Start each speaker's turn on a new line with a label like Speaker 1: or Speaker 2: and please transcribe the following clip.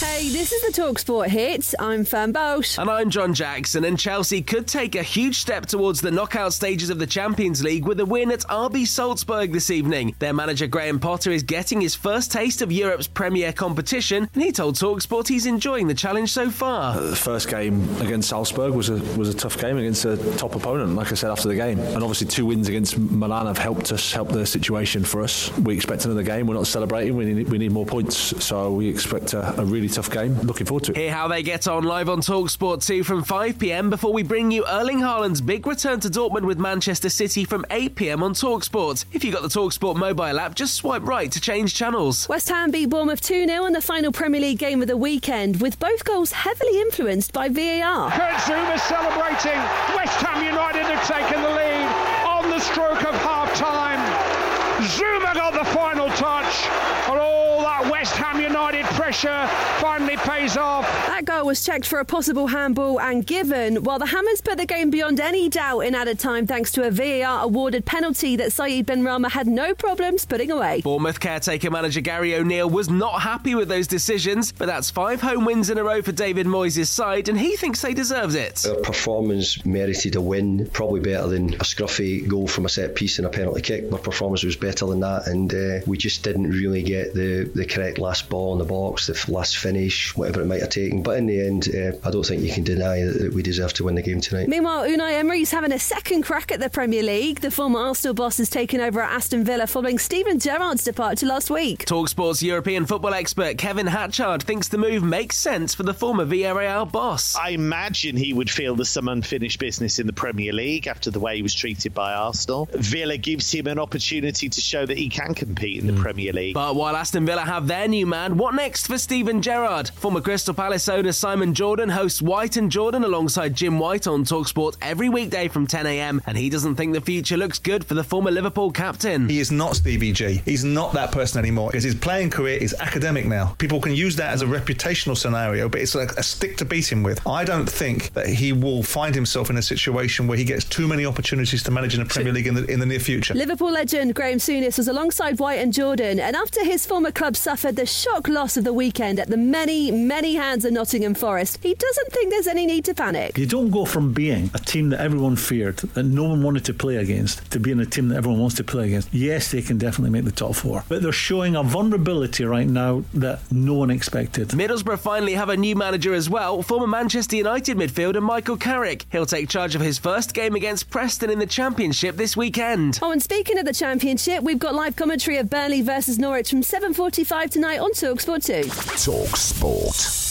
Speaker 1: Hey, this is the Talksport Hits. I'm Fern Bosch.
Speaker 2: And I'm John Jackson. And Chelsea could take a huge step towards the knockout stages of the Champions League with a win at RB Salzburg this evening. Their manager Graham Potter is getting his first taste of Europe's premier competition, and he told Talksport he's enjoying the challenge so far.
Speaker 3: Uh, the first game against Salzburg was a was a tough game against a top opponent, like I said after the game. And obviously, two wins against Milan have helped us help the situation for us. We expect another game. We're not celebrating. We need, we need more points. So we expect a, a really tough game. Looking forward to it.
Speaker 2: Hear how they get on live on Talksport 2 from 5 pm before we bring you Erling Haaland's big return to Dortmund with Manchester City from 8 pm on Talksport. If you've got the Talksport mobile app, just swipe right to change channels.
Speaker 1: West Ham beat Bournemouth 2 0 in the final Premier League game of the weekend, with both goals heavily influenced by VAR.
Speaker 4: Kurt Zouma celebrating. West Ham United have taken the lead on the stroke of half time. Pressure finally pays off.
Speaker 1: That goal was checked for a possible handball and given, while the Hammers put the game beyond any doubt in added time thanks to a VAR awarded penalty that Said Benrahma had no problems putting away.
Speaker 2: Bournemouth caretaker manager Gary O'Neill was not happy with those decisions, but that's five home wins in a row for David Moyes' side, and he thinks they deserved it.
Speaker 5: Our performance merited a win, probably better than a scruffy goal from a set piece and a penalty kick. Our performance was better than that, and uh, we just didn't really get the, the correct last ball in the box, the last finish, whatever it might have taken. But in the end, uh, I don't think you can deny that we deserve to win the game tonight.
Speaker 1: Meanwhile, Unai Emery's having a second crack at the Premier League. The former Arsenal boss has taken over at Aston Villa following Steven Gerrard's departure last week.
Speaker 2: Talksport's European football expert Kevin Hatchard thinks the move makes sense for the former Villarreal boss.
Speaker 6: I imagine he would feel there's some unfinished business in the Premier League after the way he was treated by Arsenal. Villa gives him an opportunity to show that he can compete in the Premier League.
Speaker 2: But while Aston Villa have their new man, what next for Steven Gerrard? Former Crystal Palace owner Simon Jordan hosts White and Jordan alongside Jim White on Talksport every weekday from 10am, and he doesn't think the future looks good for the former Liverpool captain.
Speaker 7: He is not Stevie G. He's not that person anymore because his playing career is academic now. People can use that as a reputational scenario, but it's like a stick to beat him with. I don't think that he will find himself in a situation where he gets too many opportunities to manage in the Premier League in the, in the near future.
Speaker 1: Liverpool legend Graeme Souness was alongside White and Jordan, and after his former club suffered the shock loss of the weekend at the many, many hands of Nottingham Forest, he doesn't think there's any need to panic.
Speaker 8: You don't go from being a team that everyone feared, that no one wanted to play against, to being a team that everyone wants to play against. Yes, they can definitely make the top four, but they're showing a vulnerability right now that no one expected.
Speaker 2: Middlesbrough finally have a new manager as well, former Manchester United midfielder Michael Carrick. He'll take charge of his first game against Preston in the Championship this weekend.
Speaker 1: Oh, and speaking of the Championship, we've got live commentary of Burnley versus Norwich from 7.45 tonight on TalkSport 2.
Speaker 9: Talk Sport.